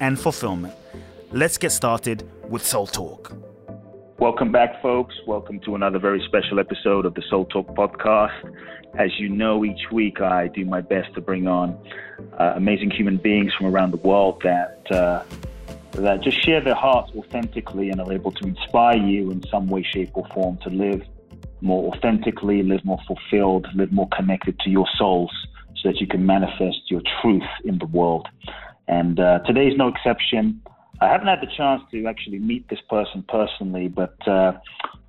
and fulfillment. Let's get started with Soul Talk. Welcome back, folks. Welcome to another very special episode of the Soul Talk podcast. As you know, each week I do my best to bring on uh, amazing human beings from around the world that uh, that just share their hearts authentically and are able to inspire you in some way, shape, or form to live more authentically, live more fulfilled, live more connected to your souls so that you can manifest your truth in the world. And uh, today is no exception. I haven't had the chance to actually meet this person personally, but uh,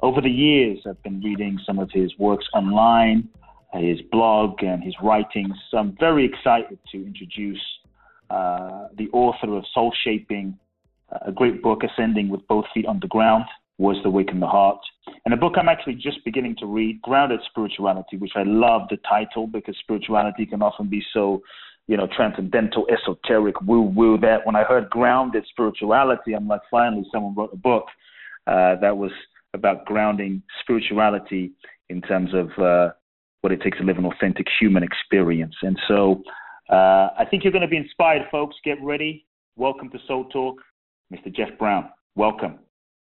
over the years, I've been reading some of his works online, his blog, and his writings. So I'm very excited to introduce uh, the author of Soul Shaping, a great book, Ascending with Both Feet on the Ground. Was the Awaken the Heart. And a book I'm actually just beginning to read, Grounded Spirituality, which I love the title because spirituality can often be so, you know, transcendental, esoteric, woo woo. That when I heard grounded spirituality, I'm like, finally, someone wrote a book uh, that was about grounding spirituality in terms of uh, what it takes to live an authentic human experience. And so uh, I think you're going to be inspired, folks. Get ready. Welcome to Soul Talk, Mr. Jeff Brown. Welcome.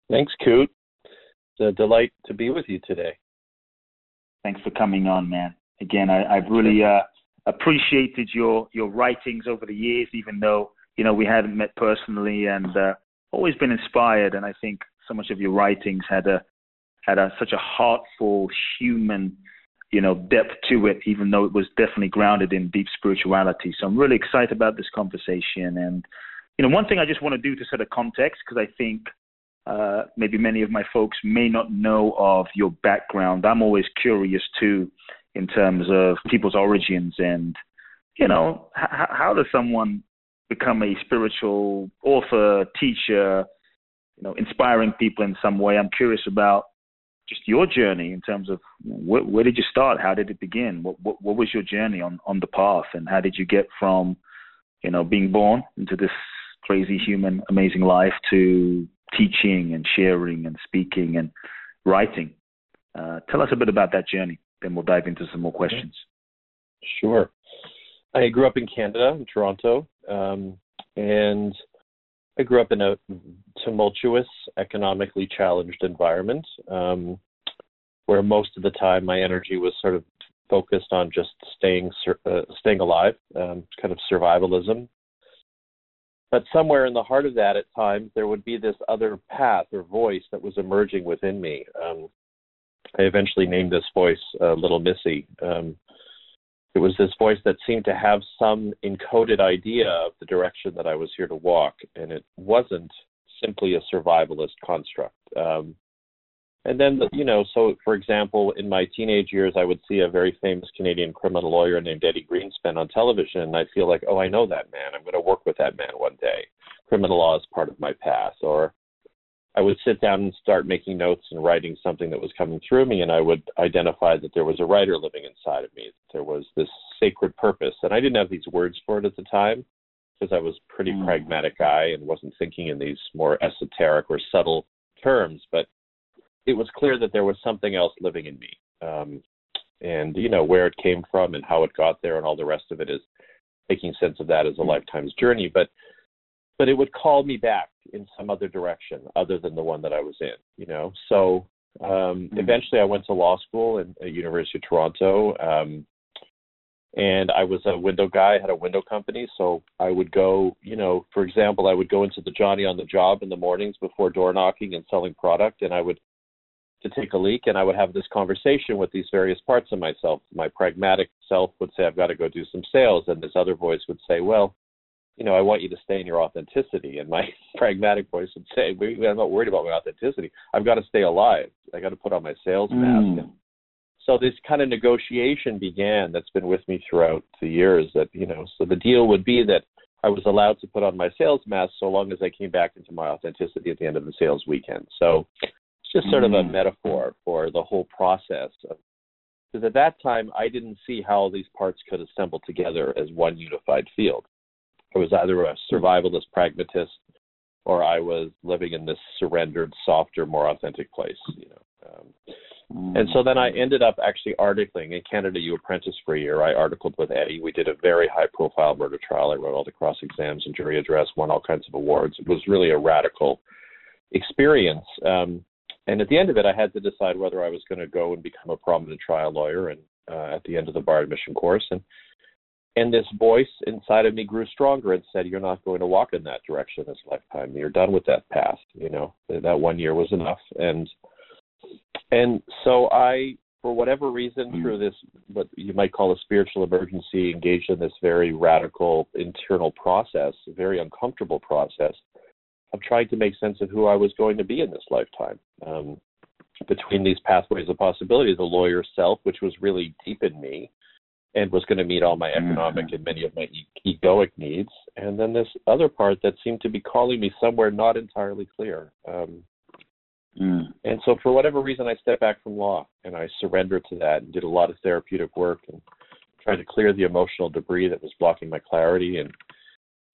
Thanks, Kute. It's a delight to be with you today. Thanks for coming on, man. Again, I, have really uh, appreciated your your writings over the years, even though you know we hadn't met personally, and uh, always been inspired. And I think so much of your writings had a had a, such a heartful, human, you know, depth to it, even though it was definitely grounded in deep spirituality. So I'm really excited about this conversation. And you know, one thing I just want to do to set a context, because I think uh, maybe many of my folks may not know of your background. I'm always curious too, in terms of people's origins and, you know, h- how does someone become a spiritual author, teacher, you know, inspiring people in some way? I'm curious about just your journey in terms of wh- where did you start? How did it begin? What, what, what was your journey on, on the path, and how did you get from, you know, being born into this crazy human amazing life to teaching and sharing and speaking and writing. Uh, tell us a bit about that journey, then we'll dive into some more questions. Sure. I grew up in Canada, in Toronto, um, and I grew up in a tumultuous, economically challenged environment um, where most of the time my energy was sort of focused on just staying uh, staying alive, um, kind of survivalism, but somewhere in the heart of that, at times, there would be this other path or voice that was emerging within me. Um, I eventually named this voice uh, Little Missy. Um, it was this voice that seemed to have some encoded idea of the direction that I was here to walk, and it wasn't simply a survivalist construct. Um, and then, you know, so for example, in my teenage years, I would see a very famous Canadian criminal lawyer named Eddie Greenspan on television, and I feel like, oh, I know that man. I'm going to work with that man one day. Criminal law is part of my past. Or I would sit down and start making notes and writing something that was coming through me, and I would identify that there was a writer living inside of me. There was this sacred purpose, and I didn't have these words for it at the time because I was a pretty mm. pragmatic guy and wasn't thinking in these more esoteric or subtle terms, but it was clear that there was something else living in me. Um, and you know where it came from and how it got there and all the rest of it is making sense of that as a lifetime's journey but but it would call me back in some other direction other than the one that I was in you know so um mm-hmm. eventually I went to law school in, at University of Toronto um and I was a window guy, I had a window company, so I would go, you know, for example, I would go into the Johnny on the job in the mornings before door knocking and selling product and I would to take a leak and I would have this conversation with these various parts of myself. My pragmatic self would say, I've got to go do some sales. And this other voice would say, Well, you know, I want you to stay in your authenticity. And my pragmatic voice would say, I'm not worried about my authenticity. I've got to stay alive. I got to put on my sales Mm. mask. And so this kind of negotiation began that's been with me throughout the years that, you know, so the deal would be that I was allowed to put on my sales mask so long as I came back into my authenticity at the end of the sales weekend. So it's just sort of a Mm. metaphor for the whole process of because at that time I didn't see how these parts could assemble together as one unified field. I was either a survivalist pragmatist or I was living in this surrendered, softer, more authentic place. You know, um, and so then I ended up actually articling in Canada. You apprentice for a year. I articled with Eddie. We did a very high-profile murder trial. I wrote all the cross exams and jury address. Won all kinds of awards. It was really a radical experience. Um, and at the end of it, I had to decide whether I was going to go and become a prominent trial lawyer. And uh, at the end of the bar admission course, and and this voice inside of me grew stronger and said, "You're not going to walk in that direction this lifetime. You're done with that path. You know that one year was enough." And and so I, for whatever reason, through this what you might call a spiritual emergency, engaged in this very radical internal process, a very uncomfortable process of trying to make sense of who I was going to be in this lifetime. Um, between these pathways of possibility, the lawyer self, which was really deep in me, and was going to meet all my economic Mhm. and many of my e- egoic needs, and then this other part that seemed to be calling me somewhere not entirely clear. Um, Mm. and so, for whatever reason, I stepped back from law and I surrendered to that and did a lot of therapeutic work and tried to clear the emotional debris that was blocking my clarity and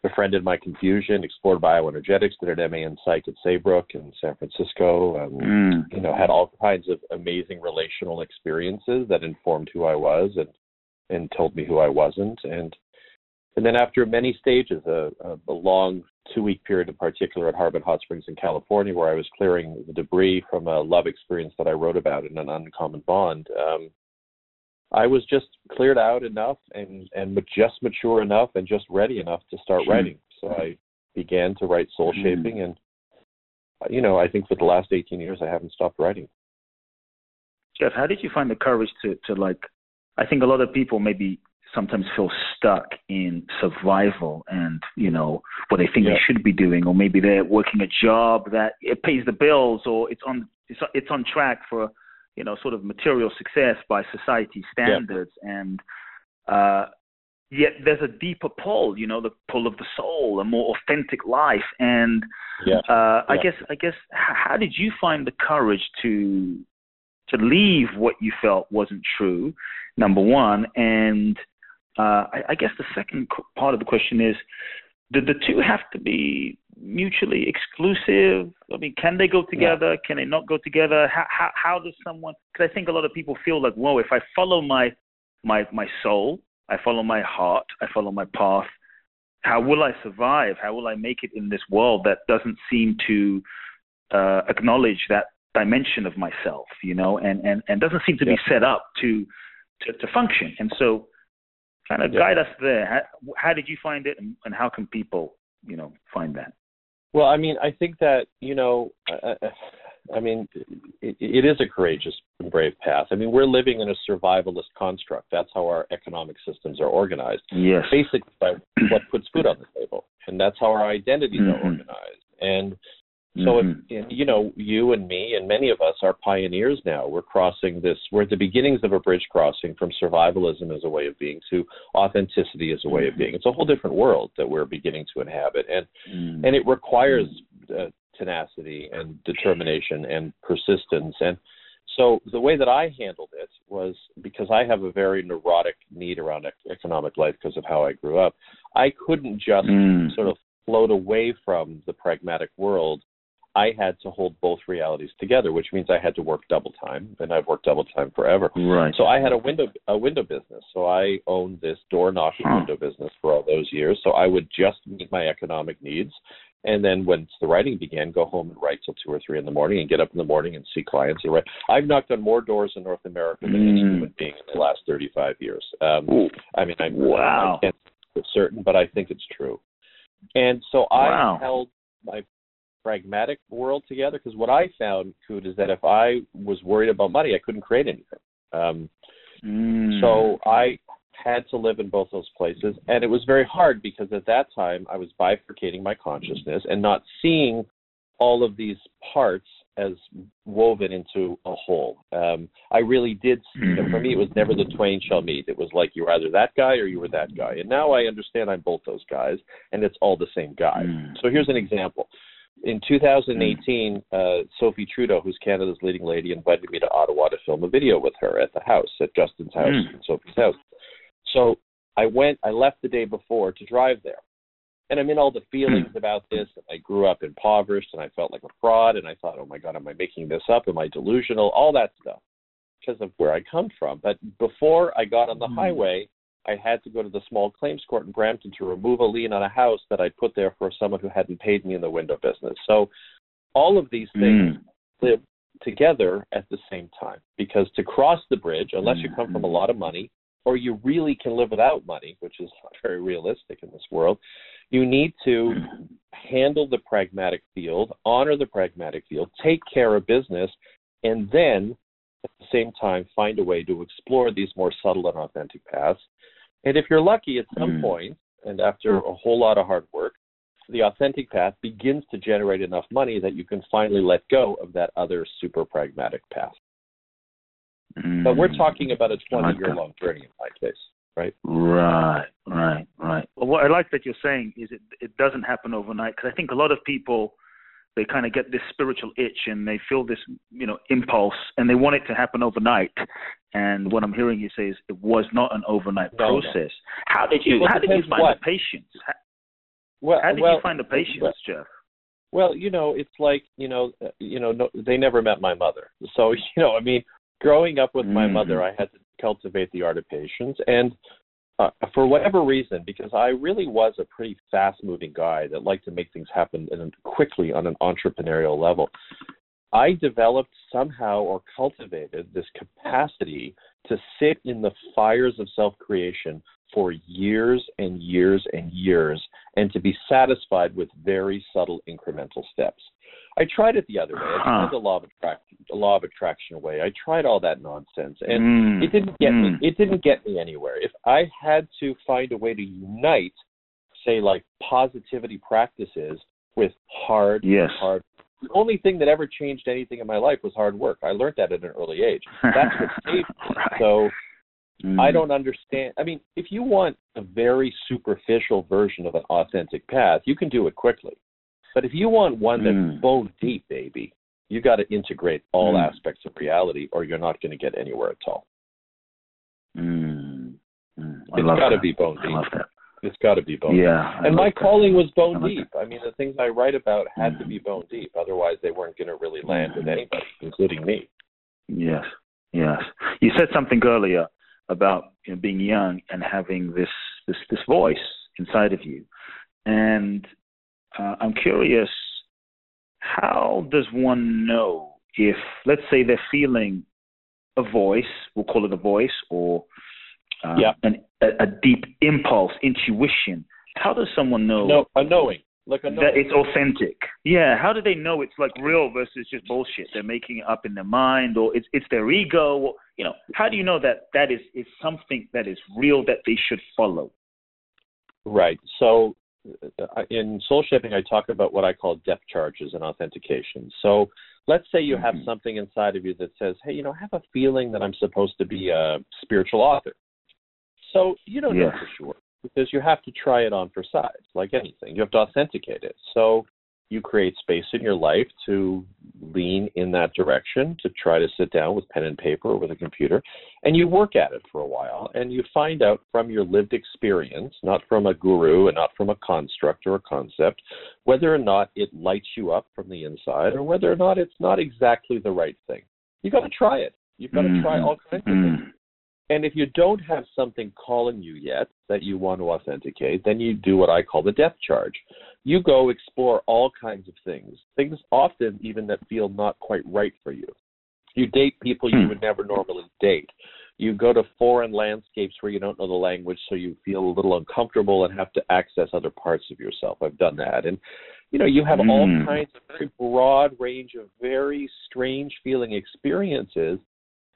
befriended my confusion, explored bioenergetics, did an MA in Psych at Saybrook in San Francisco. Um, Mm. you know, had all kinds of amazing relational experiences that informed who I was and and told me who I wasn't. And and then after many stages, a, a, a long two week period in particular at Harbin Hot Springs in California, where I was clearing the debris from a love experience that I wrote about in an uncommon bond. Um, I was just cleared out enough and and just mature enough and just ready enough to start Hmm. writing. So I began to write soul Hmm. shaping and you know, I think for the last 18 years I haven't stopped writing. Jeff, how did you find the courage to, to like? I think a lot of people maybe sometimes feel stuck in survival and you know what they think Yeah. they should be doing, or maybe they're working a job that it pays the bills, or it's on it's it's on track for you know sort of material success by society standards, and uh, yet there's a deeper pull, you know, the pull of the soul, a more authentic life, and Yeah. uh, I guess I guess how did you find the courage to to leave what you felt wasn't true? Number one, and uh, I, I guess the second part of the question is: Did the two have to be mutually exclusive? I mean, can they go together? Can they not go together? How how, how does someone? Because I think a lot of people feel like, whoa, if I follow my my my soul, I follow my heart, I follow my path. How will I survive? How will I make it in this world that doesn't seem to uh, acknowledge that dimension of myself, you know, and, and, and doesn't seem to be set up to, to, to function. And so kind of Yeah. guide us there. How, how did you find it and, and how can people, you know, find that? Well, I mean, I think that you know, uh, I mean, it, it is a courageous and brave path. I mean, we're living in a survivalist construct. That's how our economic systems are organized, Yes. basically by what puts food on the table, and that's how our identities Mhm. are organized. And so, Mhm. if, and, you know, you and me and many of us are pioneers now. We're crossing this. We're at the beginnings of a bridge crossing from survivalism as a way of being to authenticity as a way of Mhm. being. It's a whole different world that we're beginning to inhabit, and Mm. and it requires uh, tenacity and determination and persistence and so the way that i handled it was because i have a very neurotic need around economic life because of how i grew up i couldn't just Mm. sort of float away from the pragmatic world i had to hold both realities together which means i had to work double time and i've worked double time forever Right. so I had a window a window business. So I owned this door knocking Huh. window business for all those years. So I would just meet my economic needs, and then once the writing began, go home and write till two or three in the morning, and get up in the morning and see clients and write. I've knocked on more doors in North America than any Mm. human being in the last thirty five years. Um, Ooh. I mean, I, Wow. I can't say certain, but I think it's true. And so I held my pragmatic world together because what I found, Kute, is that if I was worried about money, I couldn't create anything. Um, Mm. so I had to live in both those places. And it was very hard because at that time I was bifurcating my consciousness and not seeing all of these parts as woven into a whole. Um, I really did see, for me, it was never the twain shall meet. It was like you were either that guy or you were that guy. And now I understand I'm both those guys, and it's all the same guy. Mm-hmm. So here's an example. In 2018, uh, Sophie Trudeau, who's Canada's leading lady, invited me to Ottawa to film a video with her at the house, at Justin's house, mm. Sophie's house. So I went, I left the day before to drive there. And I'm in all the feelings hmm. about this. And I grew up impoverished and I felt like a fraud. And I thought, oh my God, am I making this up? Am I delusional? All that stuff because of where I come from. But before I got on the mm. highway, I had to go to the small claims court in Brampton to remove a lien on a house that I put there for someone who hadn't paid me in the window business. So all of these things mm. live together at the same time because to cross the bridge, unless you come from a lot of money, or you really can live without money, which is not very realistic in this world, you need to handle the pragmatic field, honor the pragmatic field, take care of business, and then at the same time find a way to explore these more subtle and authentic paths. And if you're lucky at some mm. point, and after a whole lot of hard work, the authentic path begins to generate enough money that you can finally let go of that other super pragmatic path. Mm. But we're mm. talking about a 20 year long journey in my case, right? Right, right, right. Well, what I like that you're saying is it it doesn't happen overnight because I think a lot of people they kind of get this spiritual itch and they feel this you know impulse and they want it to happen overnight. And what I'm hearing you say is it was not an overnight no, process. No. How did you well, how did you find what? the patience? How, well, how did well, you find the patience, well, Jeff? Well, you know, it's like you know, uh, you know, no, they never met my mother, so you know, I mean, growing up with my mother, mm. I had to cultivate the art of patience. And uh, for whatever reason, because I really was a pretty fast moving guy that liked to make things happen quickly on an entrepreneurial level, I developed somehow or cultivated this capacity to sit in the fires of self creation for years and years and years and to be satisfied with very subtle incremental steps. I tried it the other way. I tried huh. the law of attraction, the law of attraction way. I tried all that nonsense, and mm. it didn't get mm. me. It didn't get me anywhere. If I had to find a way to unite, say, like positivity practices with hard, yes. hard. The only thing that ever changed anything in my life was hard work. I learned that at an early age. That's what saved me. right. So. Mm. I don't understand. I mean, if you want a very superficial version of an authentic path, you can do it quickly. But if you want one that's mm. bone deep, baby, you got to integrate all mm. aspects of reality, or you're not going to get anywhere at all. Mm. It's got to be bone deep. It's got to be bone yeah, deep. And my calling was bone like deep. That. I mean, the things I write about had to mm. be bone deep. Otherwise, they weren't going to really land with anybody, including me. Yes, yes. You said something earlier about you know, being young and having this this this voice inside of you, and uh, I'm curious, how does one know if, let's say, they're feeling a voice, we'll call it a voice, or uh, yeah. an, a, a, deep impulse, intuition? How does someone know? No, a knowing. Like a knowing. That it's authentic. Yeah. How do they know it's like real versus just bullshit? They're making it up in their mind, or it's it's their ego. Or, you know, how do you know that that is is something that is real that they should follow? Right. So in soul shaping, I talk about what I call depth charges and authentication. So let's say you have mm-hmm. something inside of you that says, hey, you know, I have a feeling that I'm supposed to be a spiritual author. So you don't yeah. know for sure because you have to try it on for size, like anything. You have to authenticate it. So you create space in your life to lean in that direction, to try to sit down with pen and paper or with a computer, and you work at it for a while, and you find out from your lived experience, not from a guru and not from a construct or a concept, whether or not it lights you up from the inside or whether or not it's not exactly the right thing. You've got to try it. You've got to mm-hmm. try all kinds of things. And if you don't have something calling you yet that you want to authenticate, then you do what I call the depth charge. You go explore all kinds of things, things often even that feel not quite right for you. You date people you hmm. would never normally date. You go to foreign landscapes where you don't know the language, so you feel a little uncomfortable and have to access other parts of yourself. I've done that. And, you know, you have mm. all hmm. kinds of very broad range of very strange feeling experiences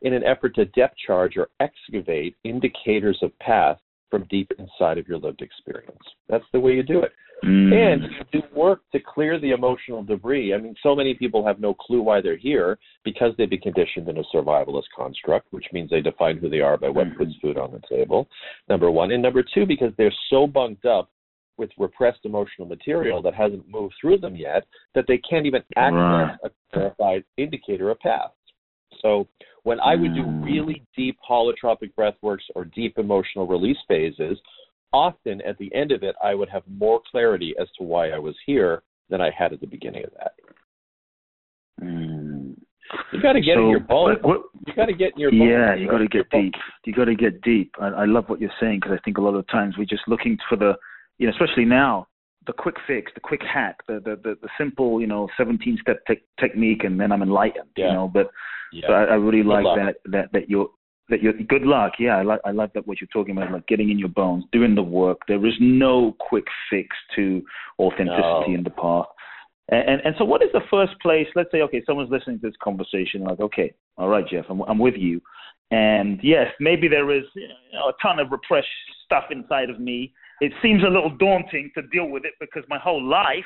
in an effort to depth charge or excavate indicators of path from deep inside of your lived experience. That's the way you do it. Mm. And you do work to clear the emotional debris. I mean, so many people have no clue why they're here because they've been conditioned in a survivalist construct, which means they define who they are by what Mhm. puts food on the table. Number one. And number two, because they're so bunked up with repressed emotional material that hasn't moved through them yet that they can't even access Right. a clarified indicator of path. So when I would do Mm. really deep holotropic breathworks or deep emotional release phases, often at the end of it, I would have more clarity as to why I was here than I had at the beginning of that. Mm. You got to get in your bones. what- You got to get in your bones. Yeah, you got to get deep. You got to get deep. I, I love what you're saying because I think a lot of times we're just looking for the, you know, especially now, the quick fix, the quick hack, the the the, the simple, you know, 17 step te- technique, and then I'm enlightened. Yeah. You know, but Yeah. so I, I really like luck. that that that you're that you're good luck. Yeah, I like I like that what you're talking about, like getting in your bones, doing the work. There is no quick fix to authenticity No. in the path. And, and and so, what is the first place? Let's say, okay, someone's listening to this conversation, like, okay, all right, Jeff, I'm I'm with you. And yes, maybe there is you know, a ton of repressed stuff inside of me. It seems a little daunting to deal with it because my whole life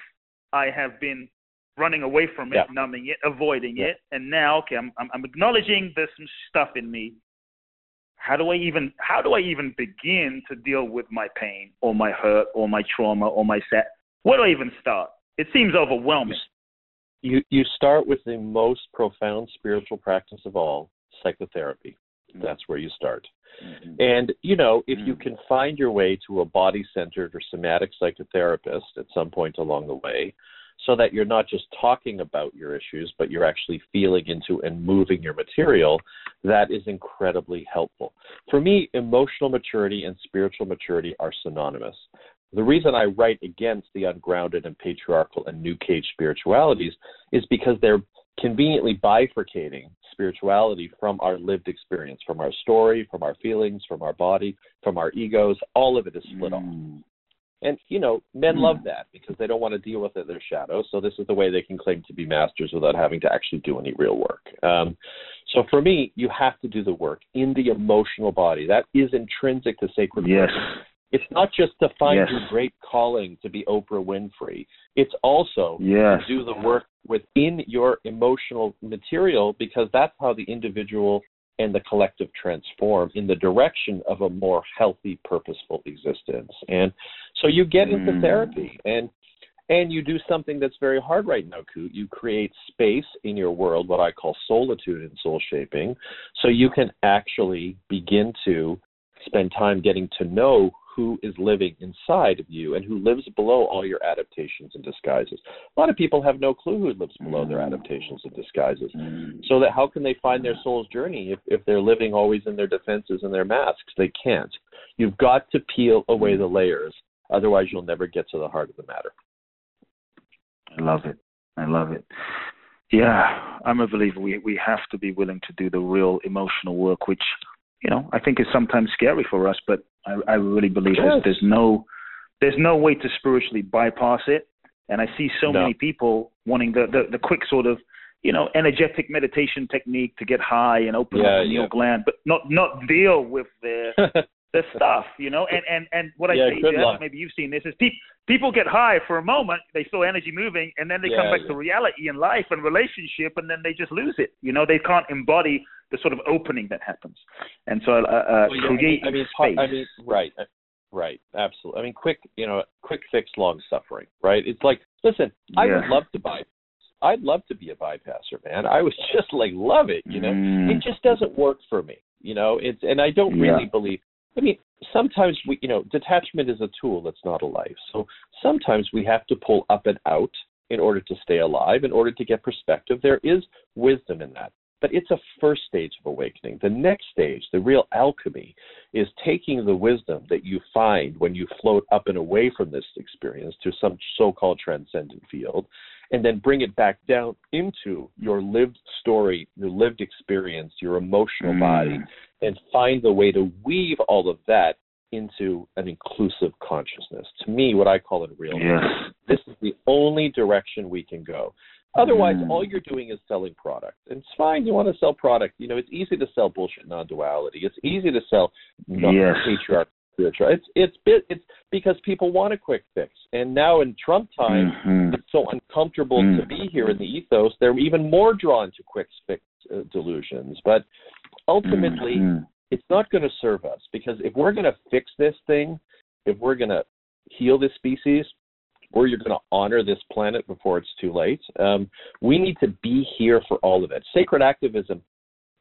I have been running away from it, Yeah. numbing it, avoiding Yeah. it, and now, okay, I'm, I'm I'm acknowledging there's some stuff in me. How do I even how do I even begin to deal with my pain or my hurt or my trauma or my set? Where do I even start? It seems overwhelming. You you start with the most profound spiritual practice of all, psychotherapy. That's where you start. Mhm. And you know, if you Mm. can find your way to a body-centered or somatic psychotherapist at some point along the way, so that you're not just talking about your issues, but you're actually feeling into and moving your material, that is incredibly helpful. For me, emotional maturity and spiritual maturity are synonymous. The reason I write against the ungrounded and patriarchal and new cage spiritualities is because they're conveniently bifurcating spirituality from our lived experience, from our story, from our feelings, from our body, from our egos. All of it is split off. Mm. And you know, men Hmm. love that because they don't want to deal with it, their shadow. So this is the way they can claim to be masters without having to actually do any real work. Um, so for me, you have to do the work in the emotional body. That is intrinsic to sacred. Yes. practice. It's not just to find Yes. your great calling to be Oprah Winfrey. It's also Yes. to do the work within your emotional material because that's how the individual and the collective transform in the direction of a more healthy, purposeful existence. And so you get into Mm. therapy and and you do something that's very hard right now, Kute. You create space in your world, what I call solitude and soul shaping, so you can actually begin to spend time getting to know who is living inside of you and who lives below all your adaptations and disguises. A lot of people have no clue who lives below their adaptations and disguises. Mm. So that how can they find their soul's journey if, if they're living always in their defenses and their masks? They can't. You've got to peel away the layers, otherwise you'll never get to the heart of the matter. I love it. I love it. Yeah, I'm a believer. We we have to be willing to do the real emotional work, which you know I think is sometimes scary for us. But I, I really believe there's, there's no there's no way to spiritually bypass it. And I see so No. many people wanting the, the the quick sort of you know energetic meditation technique to get high and open Yeah, up the needle yeah. gland, but not not deal with their the stuff, you know. And and and what I Yeah, say, Jeff, maybe you've seen this, is pe- people get high for a moment, they feel energy moving, and then they come Yeah, back to reality and life and relationship, and then they just lose it. You know, they can't embody the sort of opening that happens. And so, uh, uh, Well, yeah, create I mean, space. I mean, right, uh, right, absolutely. I mean, quick, you know, quick fix, long suffering, right? It's like, listen, I would love to bypass. I'd love to be a bypasser, man. I would just like love it, you know. Mm. It just doesn't work for me, you know. It's and I don't really Yeah. believe. I mean, sometimes we, you know, detachment is a tool. That's not a life. So sometimes we have to pull up and out in order to stay alive, in order to get perspective. There is wisdom in that. But it's a first stage of awakening. The next stage, the real alchemy, is taking the wisdom that you find when you float up and away from this experience to some so called transcendent field, and then bring it back down into your lived story, your lived experience, your emotional Mm. body, and find the way to weave all of that into an inclusive consciousness. To me, what I call it real Yes. this is the only direction we can go Otherwise, Mm. all you're doing is selling product. And it's fine. You want to sell product. You know, it's easy to sell bullshit non-duality. It's easy to sell non Yes. patriarch spiritual. It's it's bit it's because people want a quick fix. And now in Trump time, Mhm. it's so uncomfortable Mm. to be here in the ethos. They're even more drawn to quick fix uh, delusions. But ultimately, Mhm. it's not going to serve us because if we're going to fix this thing, if we're going to heal this species, or you're going to honor this planet before it's too late, um, we need to be here for all of it. Sacred activism,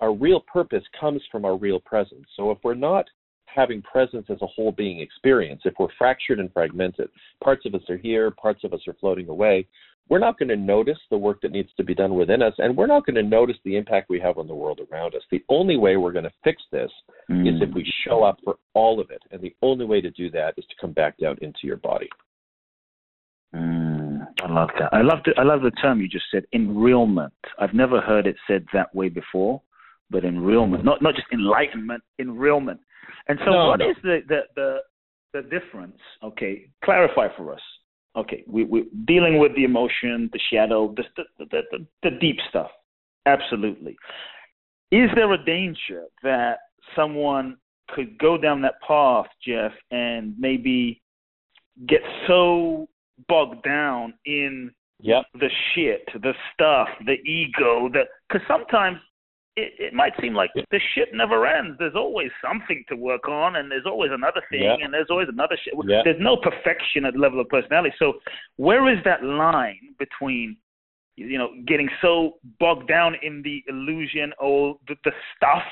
our real purpose comes from our real presence. So if we're not having presence as a whole being experience, if we're fractured and fragmented, parts of us are here, parts of us are floating away, we're not going to notice the work that needs to be done within us, and we're not going to notice the impact we have on the world around us. The only way we're going to fix this is if Mm. we show up for all of it. And the only way to do that is to come back down into your body. Mm, I love that. I love the I love the term you just said, enrealment. I've never heard it said that way before, but enrealment, not not just enlightenment, enrealment. And so, No, what no. is the, the the the difference? Okay, clarify for us. Okay, we we dealing with the emotion, the shadow, the the the, the, the deep stuff. Absolutely. Is there a danger that someone could go down that path, Jeff, and maybe get so bogged down in Yep. the shit, the stuff, the ego, that because sometimes it, it might seem like Yeah. the shit never ends. There's always something to work on, and there's always another thing, Yeah. and there's always another shit. Yeah. There's no perfection at the level of personality. So where is that line between you know getting so bogged down in the illusion or the, the stuff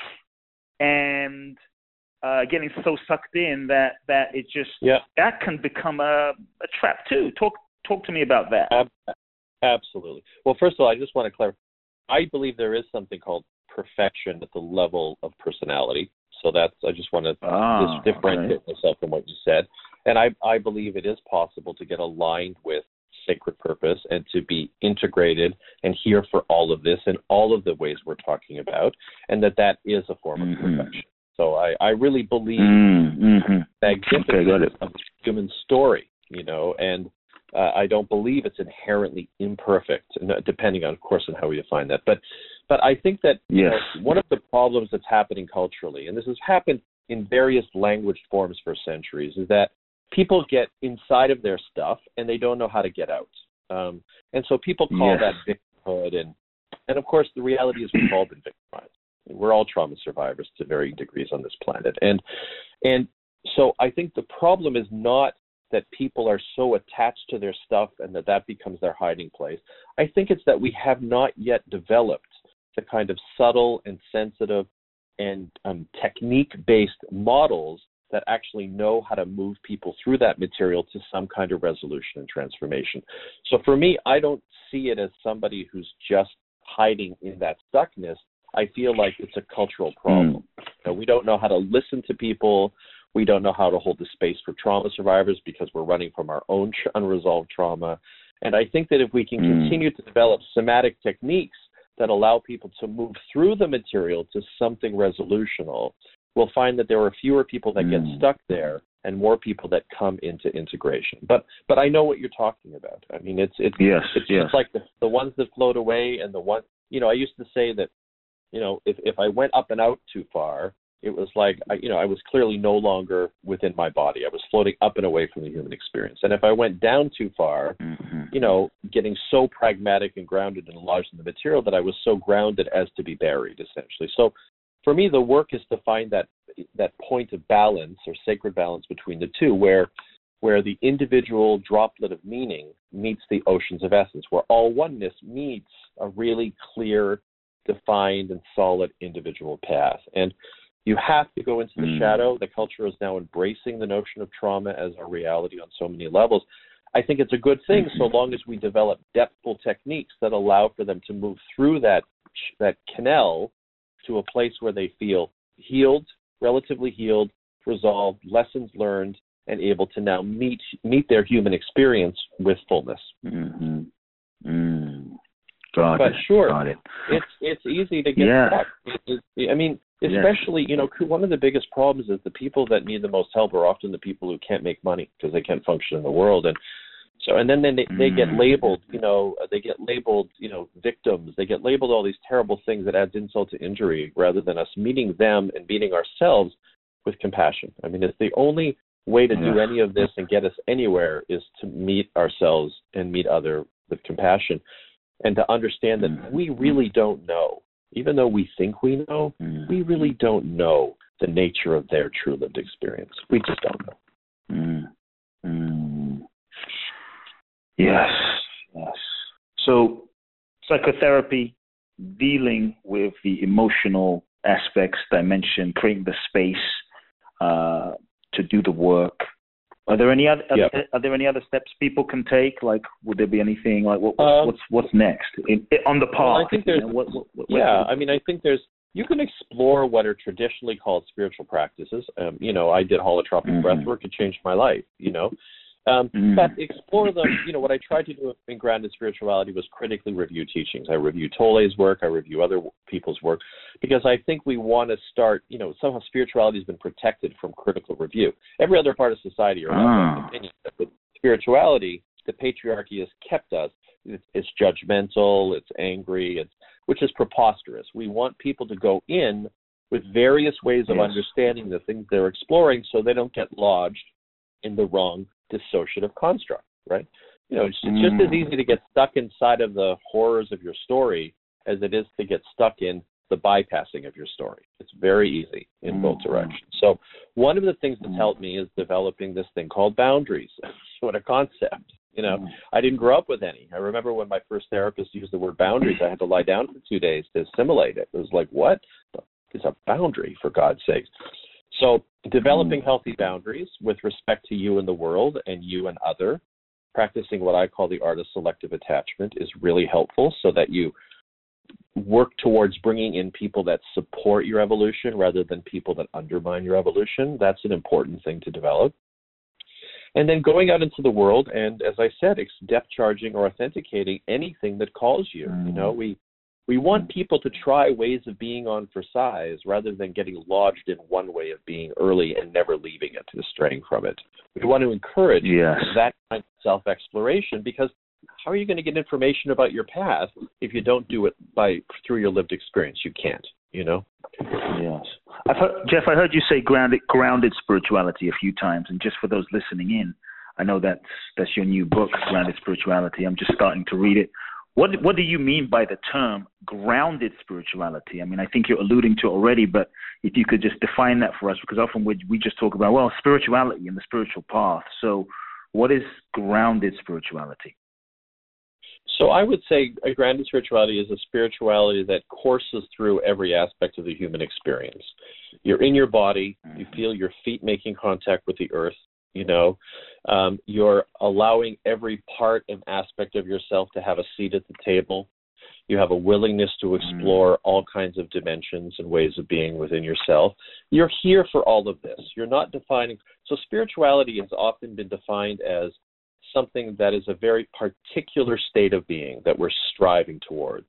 and uh, getting so sucked in that that it just Yeah. that can become a, a trap too. Talk talk to me about that. Ab- absolutely. Well, first of all, I just want to clarify. I believe there is something called perfection at the level of personality. So that's I just want to Ah, just differentiate myself from what you said. And I, I believe it is possible to get aligned with sacred purpose and to be integrated and here for all of this in all of the ways we're talking about, and that that is a form of Mhm. perfection. So I, I really believe Mm, mhm. magnificence Okay, of the human story, you know, and uh, I don't believe it's inherently imperfect, uh, depending on, of course, on how we define that. But, but I think that you know, one of the problems that's happening culturally, and this has happened in various language forms for centuries, is that people get inside of their stuff and they don't know how to get out. Um, and so people call Yes. that victimhood, and and of course the reality is we've all been victimized. We're all trauma survivors to varying degrees on this planet, and and so I think the problem is not that people are so attached to their stuff and that that becomes their hiding place. I think it's that we have not yet developed the kind of subtle and sensitive and um, technique based models that actually know how to move people through that material to some kind of resolution and transformation. So for me, I don't see it as somebody who's just hiding in that stuckness. I feel like it's a cultural problem. You know, we don't know how to listen to people. We don't know how to hold the space for trauma survivors because we're running from our own tr- unresolved trauma. And I think that if we can Mm. continue to develop somatic techniques that allow people to move through the material to something resolutional, we'll find that there are fewer people that get Mm. stuck there and more people that come into integration. But but I know what you're talking about. I mean, it's it's Yes, it's yes. just like the the ones that float away and the one you know i used to say that you know if if i went up and out too far it was like I, you know i was clearly no longer within my body. I was floating up and away from the human experience. And if i went down too far Mhm. you know getting so pragmatic and grounded and lodged in the material that i was so grounded as to be buried essentially. So for me the work is to find that that point of balance or sacred balance between the two where where the individual droplet of meaning meets the oceans of essence, where all oneness meets a really clear, defined, and solid individual path. And you have to go into the Mm. shadow. The culture is now embracing the notion of trauma as a reality on so many levels. I think it's a good thing so long as we develop depthful techniques that allow for them to move through that that canal to a place where they feel healed, relatively healed, resolved, lessons learned, and able to now meet meet their human experience with fullness. Mhm. Mm. Got But it. sure, Got it. It's it's easy to get Yeah. stuck. It, it, I mean, especially you know, one of the biggest problems is the people that need the most help are often the people who can't make money because they can't function in the world. And So and then they they get Mm. labeled, you know, they get labeled, you know, victims. They get labeled all these terrible things that adds insult to injury, rather than us meeting them and meeting ourselves with compassion. I mean, it's the only way to do any of this and get us anywhere is to meet ourselves and meet other with compassion, and to understand that Mm. we really don't know, even though we think we know, Mm. we really don't know the nature of their true lived experience. We just don't know. Mm. Mm. Yes, yes. So, psychotherapy, dealing with the emotional aspects, dimension, creating the space uh, to do the work. Are there any other Yep. are, are there any other steps people can take? Like, would there be anything like what, Um, what's what's next in, on the path? Well, I think you know, what, what, yeah, I mean, I think there's you can explore what are traditionally called spiritual practices. Um, you know, I did holotropic Mhm. breath work; it changed my life. You know, um, Mm. but explore them. You know, what I tried to do in grounded spirituality was critically review teachings. I review Tolle's work, I review other people's work, because I think we want to start. You know, somehow spirituality has been protected from critical review. Every other part of society are Ah. opinion, but spirituality, the patriarchy has kept us. It's, it's judgmental, it's angry, it's which is preposterous. We want people to go in with various ways of Yes. understanding the things they're exploring so they don't get lodged in the wrong dissociative construct, right? You know, it's, it's just as Mm. easy to get stuck inside of the horrors of your story as it is to get stuck in the bypassing of your story. It's very easy in both Mm. directions. So one of the things that's Mm. helped me is developing this thing called boundaries. what a concept. You know, Mm. I didn't grow up with any. I remember when my first therapist used the word boundaries, I had to lie down for two days to assimilate it. It was like, what? It's a boundary, for God's sake. So, developing mm. healthy boundaries with respect to you and the world and you and other, practicing what I call the art of selective attachment is really helpful so that you work towards bringing in people that support your evolution rather than people that undermine your evolution. That's an important thing to develop. And then going out into the world and as i said depth charging or authenticating anything that calls you. You know mm. we we want people to try ways of being on for size rather than getting lodged in one way of being early and never leaving it and straying from it we want to encourage Yes. that kind of self exploration because how are you going to get information about your path if you don't do it by through your lived experience you can't you know Yes. I've heard, Jeff, I heard you say grounded, grounded spirituality a few times, and just for those listening in, I know that's that's your new book, Grounded Spirituality. I'm just starting to read it. What what do you mean by the term grounded spirituality? I mean, I think you're alluding to it already, but if you could just define that for us, because often we we just talk about well spirituality and the spiritual path. So, what is grounded spirituality? So I would say a grounded spirituality is a spirituality that courses through every aspect of the human experience. You're in your body, you mm-hmm. feel your feet making contact with the earth, you know, um, you're allowing every part and aspect of yourself to have a seat at the table. You have a willingness to explore all kinds of dimensions and ways of being within yourself. You're here for all of this. You're not defining. So, spirituality has often been defined as something that is a very particular state of being that we're striving towards.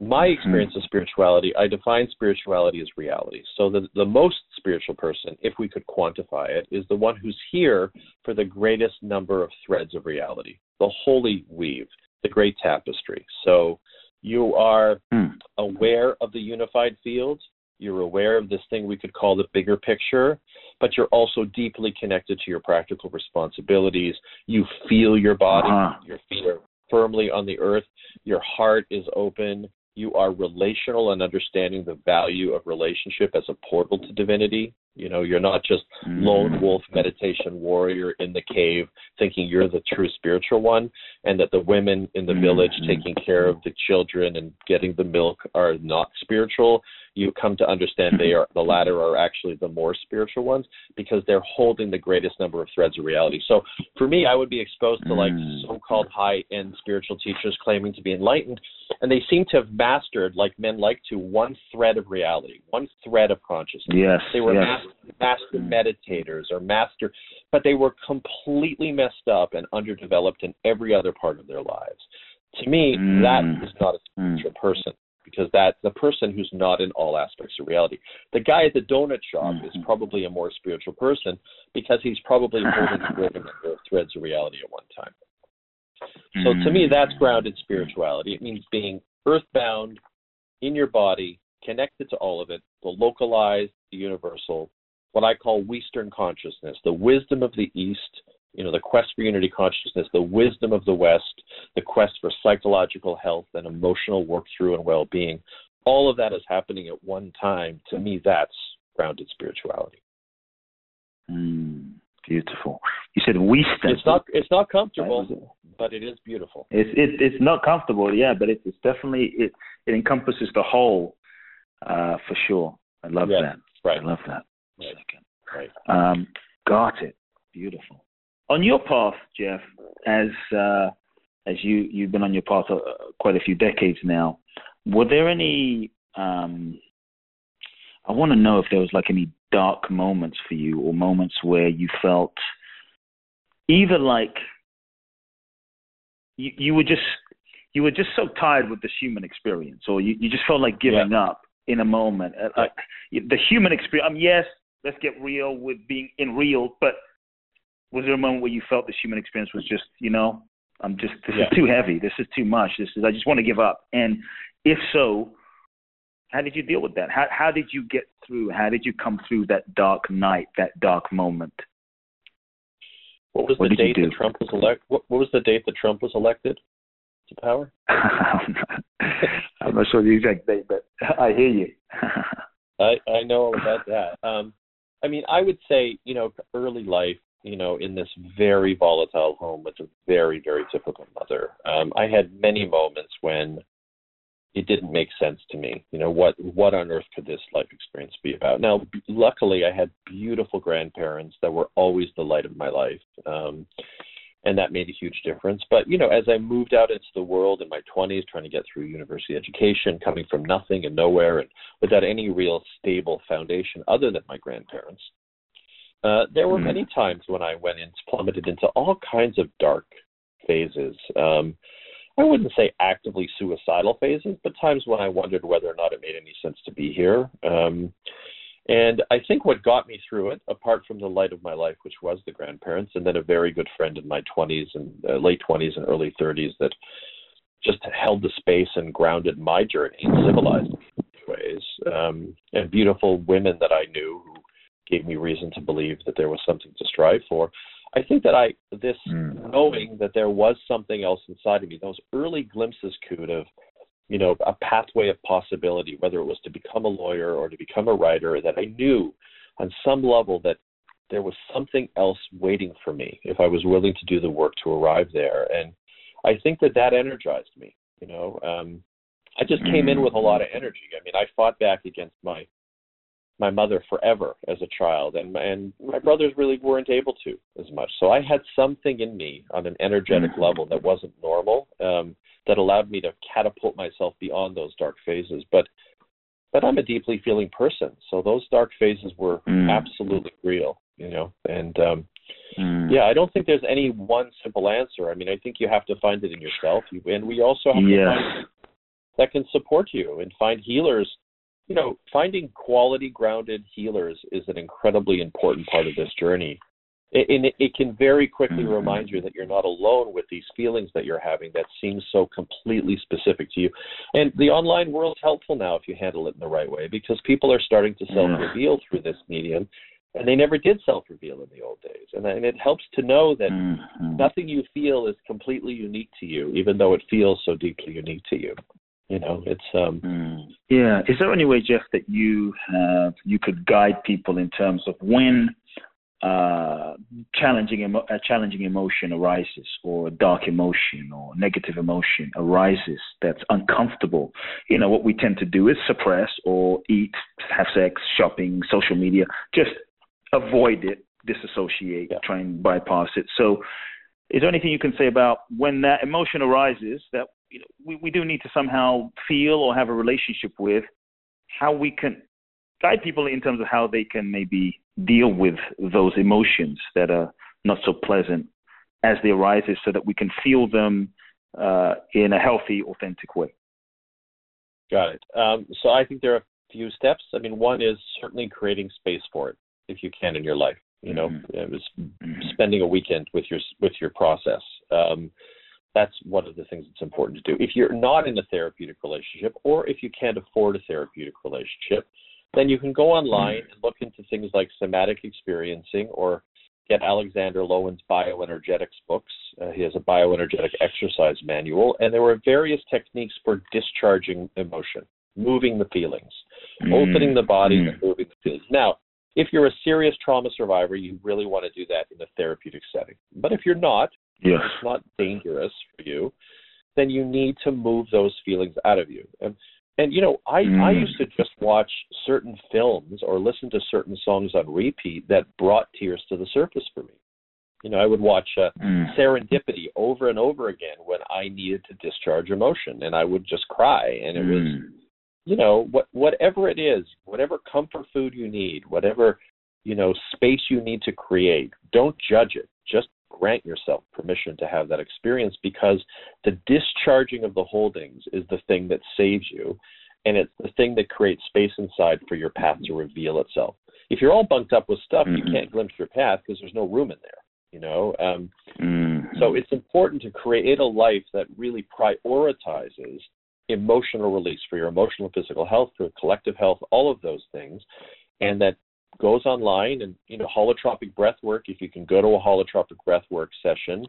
My experience of spirituality, I define spirituality as reality. So the, the most spiritual person, if we could quantify it, is the one who's here for the greatest number of threads of reality, the holy weave, the great tapestry. So you are Hmm. aware of the unified field, you're aware of this thing we could call the bigger picture, but you're also deeply connected to your practical responsibilities. You feel your body, Uh-huh. your feet are firmly on the earth, your heart is open, you are relational and understanding the value of relationship as a portal to divinity. You know, you're not just Mm. lone wolf meditation warrior in the cave thinking you're the true spiritual one and that the women in the village taking care of the children and getting the milk are not spiritual you come to understand they are the latter are actually the more spiritual ones because they're holding the greatest number of threads of reality so for me i would be exposed to like Mm. so-called high-end spiritual teachers claiming to be enlightened and they seem to have mastered like men like to one thread of reality one thread of consciousness Yes. they were yes. master, master Mm. meditators or master, but they were completely messed up and underdeveloped in every other part of their lives. To me, Mm. that is not a Mm. spiritual person. Because that's the person who's not in all aspects of reality. The guy at the donut shop mm-hmm. is probably a more spiritual person because he's probably holding the threads of reality at one time. So to me, that's mm-hmm. grounded spirituality. It means being earthbound in your body, connected to all of it, the localized, the universal, what I call Western consciousness, the wisdom of the East, you know, the quest for unity consciousness, the wisdom of the West, the quest for psychological health and emotional work through and well being. All of that is happening at one time. To me, that's grounded spirituality. Mm, beautiful. You said Western. It's not. It's not comfortable, but it is beautiful. It's it, it's not comfortable, yeah, but it's, it's definitely it. It encompasses the whole, uh, for sure. I love yes, that. Right. I love that. Right. Second. Right. Um, got it. Beautiful. On your path, Jeff, as uh, as you you've been on your path uh, quite a few decades now, were there any? Um, I want to know if there was like any dark moments for you, or moments where you felt either like you, you were just you were just so tired with this human experience, or you, you just felt like giving yeah. up in a moment. Uh, like the human experience. Um, yes, let's get real with being in real, but was there a moment where you felt this human experience was just, you know, I'm just this yeah. is too heavy, this is too much, this is I just want to give up. And if so, how did you deal with that? How how did you get through? How did you come through that dark night, that dark moment? What was what the date that Trump was elected? What, what, was the date that Trump was elected to power? I'm not sure the exact date, but I hear you. I I know all about that. Um, I mean, I would say, you know, early life, you know, in this very volatile home with a very, very typical mother. Um, I had many moments when it didn't make sense to me. You know, what what on earth could this life experience be about? Now, luckily, I had beautiful grandparents that were always the light of my life. Um, and that made a huge difference. But you know, as I moved out into the world in my 20s, trying to get through university education, coming from nothing and nowhere, and without any real stable foundation other than my grandparents, uh, there were mm-hmm. many times when I went and plummeted into all kinds of dark phases. Um, I wouldn't say actively suicidal phases, but times when I wondered whether or not it made any sense to be here. Um, and I think what got me through it, apart from the light of my life, which was the grandparents, and then a very good friend in my 20s and uh, late 20s and early 30s that just held the space and grounded my journey in civilized ways, um, and beautiful women that I knew who gave me reason to believe that there was something to strive for. I think that I this mm. knowing that there was something else inside of me, those early glimpses, could of you know, a pathway of possibility, whether it was to become a lawyer or to become a writer, that I knew on some level that there was something else waiting for me if I was willing to do the work to arrive there. And I think that that energized me. You know, um, I just came in with a lot of energy. I mean, I fought back against my my mother forever as a child, and and my brothers really weren't able to as much. So I had something in me on an energetic level that wasn't normal. Um, that allowed me to catapult myself beyond those dark phases. But but I'm a deeply feeling person, so those dark phases were mm. absolutely real, you know. And um, mm. yeah, I don't think there's any one simple answer. I mean, I think you have to find it in yourself, you, and we also have yes. to find that can support you and find healers. You know, finding quality grounded healers is an incredibly important part of this journey and it, it can very quickly mm-hmm. remind you that you're not alone with these feelings that you're having that seem so completely specific to you. And the online world's helpful now if you handle it in the right way because people are starting to self reveal through this medium, and they never did self reveal in the old days. And, and it helps to know that mm-hmm. nothing you feel is completely unique to you, even though it feels so deeply unique to you. You know, it's um. Mm. Yeah. Is there any way, Jeff, that you have you could guide people in terms of when uh, challenging emo- a challenging emotion arises, or a dark emotion, or negative emotion arises that's uncomfortable, you know, what we tend to do is suppress or eat, have sex, shopping, social media, just avoid it, disassociate, yeah. try and bypass it. So, is there anything you can say about when that emotion arises that you know, we, we do need to somehow feel or have a relationship with, how we can guide people in terms of how they can maybe deal with those emotions that are not so pleasant as they arise so that we can feel them uh, in a healthy, authentic way. Got it. Um, so I think there are a few steps. I mean, one is certainly creating space for it if you can in your life. You know, Mhm. it was Mhm. spending a weekend with your with your process. Um, that's one of the things that's important to do. If you're not in a therapeutic relationship, or if you can't afford a therapeutic relationship, then you can go online and look into things like somatic experiencing or get Alexander Lowen's bioenergetics books. Uh, he has a bioenergetic exercise manual, and there were various techniques for discharging emotion, moving the feelings, opening the body Mm. and moving the feelings. Now, if you're a serious trauma survivor, you really want to do that in a therapeutic setting. But if you're not, Yes. it's not dangerous for you, then you need to move those feelings out of you. And and you know, I I Mm. used to just watch certain films or listen to certain songs on repeat that brought tears to the surface for me. You know, I would watch uh, Mm. Serendipity over and over again when I needed to discharge emotion, and I would just cry, and it was Mm. you know what whatever it is whatever comfort food you need whatever you know space you need to create don't judge it just grant yourself permission to have that experience because the discharging of the holdings is the thing that saves you and it's the thing that creates space inside for your path to reveal itself if you're all bunked up with stuff you Mhm. can't glimpse your path because there's no room in there you know um, Mm. so it's important to create a life that really prioritizes emotional release for your emotional and physical health, for collective health, all of those things, and that goes online and you know holotropic breath work. If you can go to a holotropic breath work session,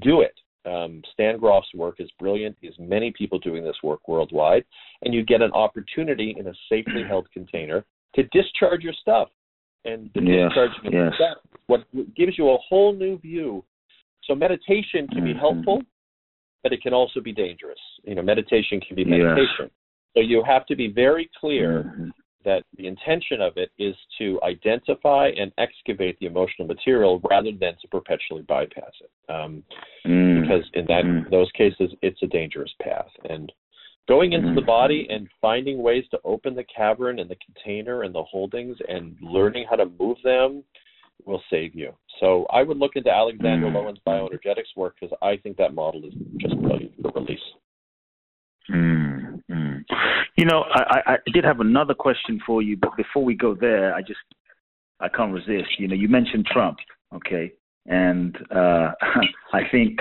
do it. Um, Stan Grof's work is brilliant. There's many people doing this work worldwide, and you get an opportunity in a safely held container to discharge your stuff. And the Yes, discharging yes. stuff, what gives you a whole new view. So meditation can be Mhm. helpful, but it can also be dangerous. You know, meditation can be Yes. meditation. So you have to be very clear Mhm. That the intention of it is to identify and excavate the emotional material rather than to perpetually bypass it. Um, Mm. because in that Mm. those cases, it's a dangerous path. And going into the Mm. body and finding ways to open the cavern and the container and the holdings and learning how to move them will save you. So I would look into Alexander Mm. Lowen's bioenergetics work because I think that model is just brilliant for the release. Mm. You know, I, I, did have another question for you, but before we go there, I just I can't resist. You know, you mentioned Trump, okay, and uh, I think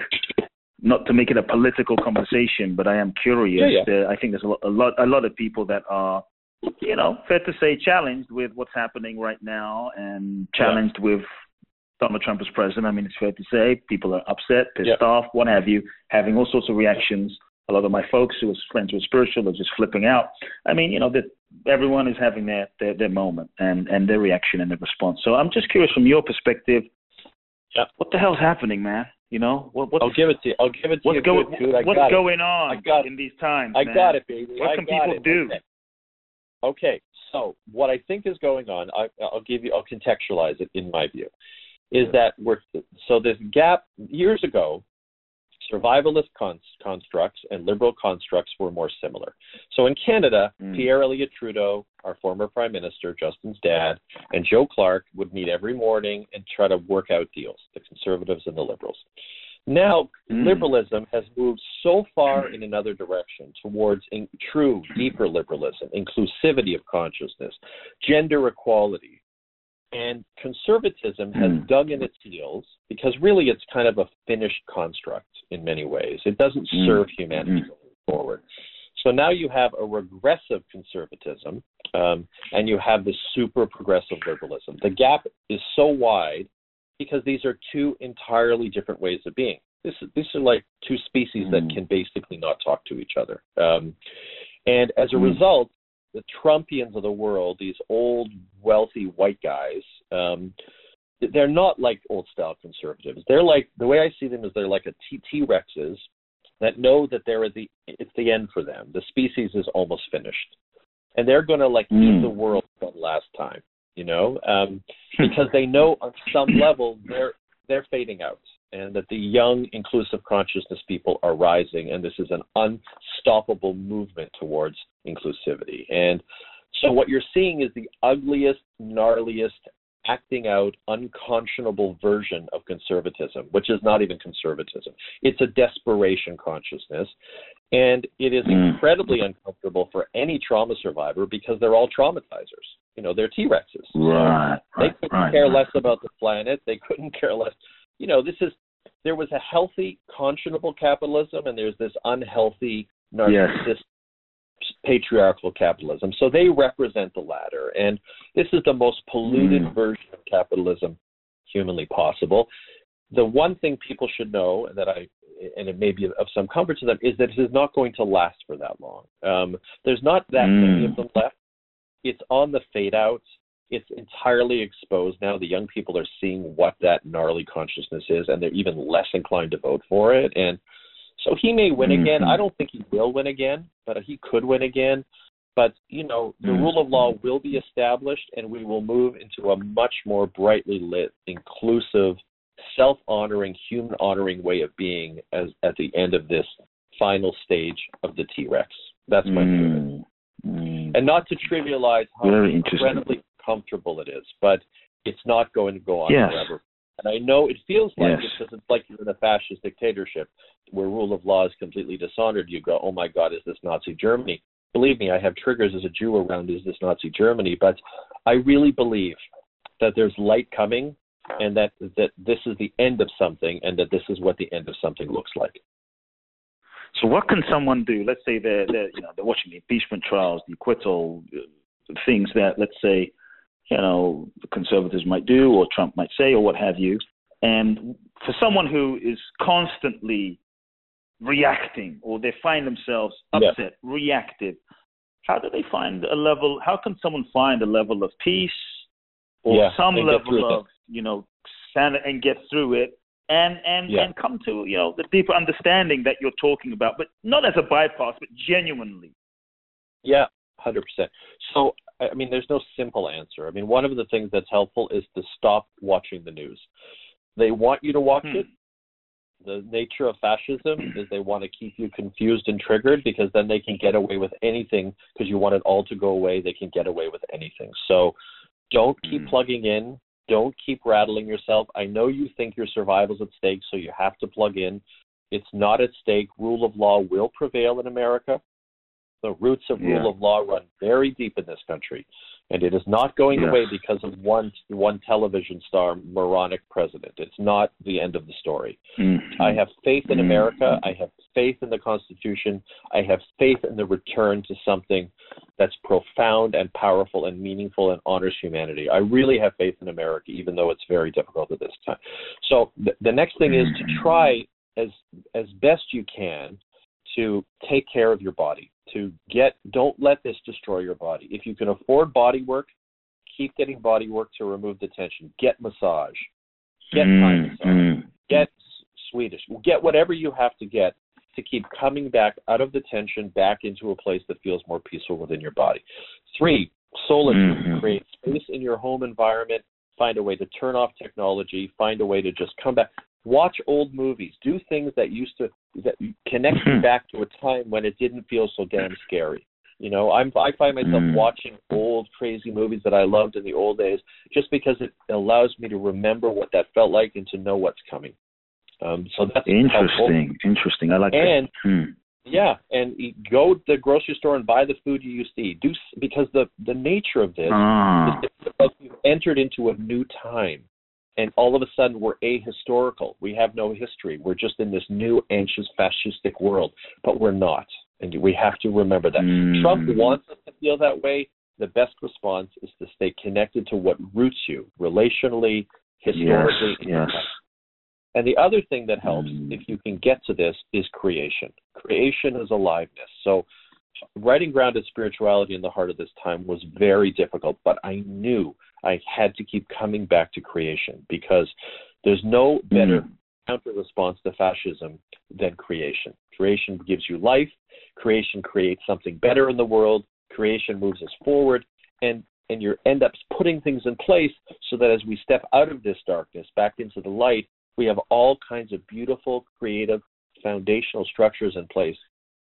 not to make it a political conversation, but I am curious. Yeah, yeah. There, I think there's a lot, a lot, a lot of people that are, you know, fair to say, challenged with what's happening right now, and challenged with Donald Trump as president. I mean, it's fair to say people are upset, pissed Yeah. off, what have you, having all sorts of reactions. A lot of my folks who are friends with spiritual are just flipping out. I mean, you know, that everyone is having their, their their moment and and their reaction and their response. So I'm just curious from your perspective. Yeah. What the hell's happening, man? You know, what what's I'll give it to you. I'll give it to what's you. going good, dude. I what's got it. going on I got in these times? I man? got it, baby. What I can people it. do? Okay. Okay, so what I think is going on, I, I'll give you, I'll contextualize it in my view, is that we're so this gap years ago, survivalist cons- constructs and liberal constructs were more similar. So in Canada, Mm. Pierre Elliott Trudeau, our former prime minister, Justin's dad, and Joe Clark would meet every morning and try to work out deals, the conservatives and the liberals. Now, Mm. liberalism has moved so far in another direction towards in, true, deeper liberalism, inclusivity of consciousness, gender equality. And conservatism has Mm. dug in its heels because really it's kind of a finished construct in many ways. It doesn't Mm. serve humanity Mm. going forward. So now you have a regressive conservatism um, and you have the super progressive liberalism. The gap is so wide because these are two entirely different ways of being. This, these are like two species that Mm. can basically not talk to each other. Um, and as a Mm. result, the Trumpians of the world, these old, wealthy white guys, um, they're not like old style conservatives. They're like the way I see them is they're like a T T Rexes that know that they're at the it's the end for them. The species is almost finished, and they're going to like eat Mm. the world one last time. You know, um, because they know on some level they're they're fading out, and that the young, inclusive consciousness people are rising, and this is an unstoppable movement towards inclusivity. And so what you're seeing is the ugliest, gnarliest, acting out, unconscionable version of conservatism, which is not even conservatism. It's a desperation consciousness. And it is Mm. incredibly uncomfortable for any trauma survivor because they're all traumatizers. You know, they're T Rexes. Right. They couldn't right, care right. less about the planet. They couldn't care less. You know, this is there was a healthy, conscionable capitalism, and there's this unhealthy, narcissistic, patriarchal capitalism. So they represent the latter, and this is the most polluted Mm. version of capitalism humanly possible. The one thing people should know, and that I and it may be of some comfort to them, is that it is not going to last for that long. Um, there's not that many Mm. of them left. It's on the fade out it's entirely exposed now. The young people are seeing what that gnarly consciousness is, and they're even less inclined to vote for it. And so he may win again. Mhm. I don't think he will win again, but he could win again. But you know, the Mhm. rule of law will be established, and we will move into a much more brightly lit, inclusive, self-honoring, human-honoring way of being as at the end of this final stage of the T-Rex. That's my view. of it. Mm. Mm. And not to trivialize how Very incredibly comfortable it is, but it's not going to go on Yes. forever. And I know it feels like Yes. it because it's like you're in a fascist dictatorship where rule of law is completely dishonored. You go, oh my God, is this Nazi Germany? Believe me, I have triggers as a Jew around is this Nazi Germany, but I really believe that there's light coming and that that this is the end of something and that this is what the end of something looks like. So what can someone do? Let's say they're, they're you know they're watching the impeachment trials, the acquittal uh, things that let's say you know the conservatives might do or Trump might say or what have you. And for someone who is constantly reacting or they find themselves Yeah. upset, reactive, how do they find a level? How can someone find a level of peace or Yeah, some level of you know sanity and get through it? and and Yeah. and come to you know the deeper understanding that you're talking about, but not as a bypass, but genuinely. Yeah, hundred percent. So I mean, there's no simple answer. I mean, one of the things that's helpful is to stop watching the news. They want you to watch Hmm. it. The nature of fascism is they want to keep you confused and triggered because then they can get away with anything because you want it all to go away. They can get away with anything. So don't keep Hmm. plugging in. Don't keep rattling yourself. I know you think your survival's at stake, so you have to plug in. It's not at stake. Rule of law will prevail in America. The roots of Yeah. rule of law run very deep in this country, and it is not going Yes. away because of one one television star moronic president. It's not the end of the story. Mhm. I have faith in. America. I have faith in the Constitution. I have faith in the return to something that's profound and powerful and meaningful and honors humanity. I really have faith in America, even though it's very difficult at this time. So the, the next thing is to try as as best you can to take care of your body. To get don't let this destroy your body. If you can afford body work, keep getting body work to remove the tension. Get massage. Get Mm, massage mm. get Swedish, get whatever you have to get to keep coming back out of the tension back into a place that feels more peaceful within your body. Three, solitude. Mhm. Create space in your home environment. Find a way to turn off technology. Find a way to just come back. Watch old movies. Do things that used to that connect you Mhm. back to a time when it didn't feel so damn scary. You know, I'm I find myself Mm. watching old crazy movies that I loved in the old days just because it allows me to remember what that felt like and to know what's coming. Um, so that's helpful. Interesting, interesting. I like And that. Hmm. yeah, and go to the grocery store and buy the food you used to eat. Do s- because the the nature of this Ah, is like we've entered into a new time, and all of a sudden we're ahistorical. We have no history. We're just in this new anxious fascistic world, but we're not, and we have to remember that. Mm. Trump wants us to feel that way. The best response is to stay connected to what roots you relationally, historically. Yes, yes. And the other thing that helps, Mm. if you can get to this, is creation. Creation is aliveness. So, writing grounded spirituality in the heart of this time was very difficult, but I knew I had to keep coming back to creation because there's no better Mm. counter response to fascism than creation. Creation gives you life. Creation creates something better in the world. Creation moves us forward, and and you end up putting things in place so that as we step out of this darkness back into the light, we have all kinds of beautiful, creative, foundational structures in place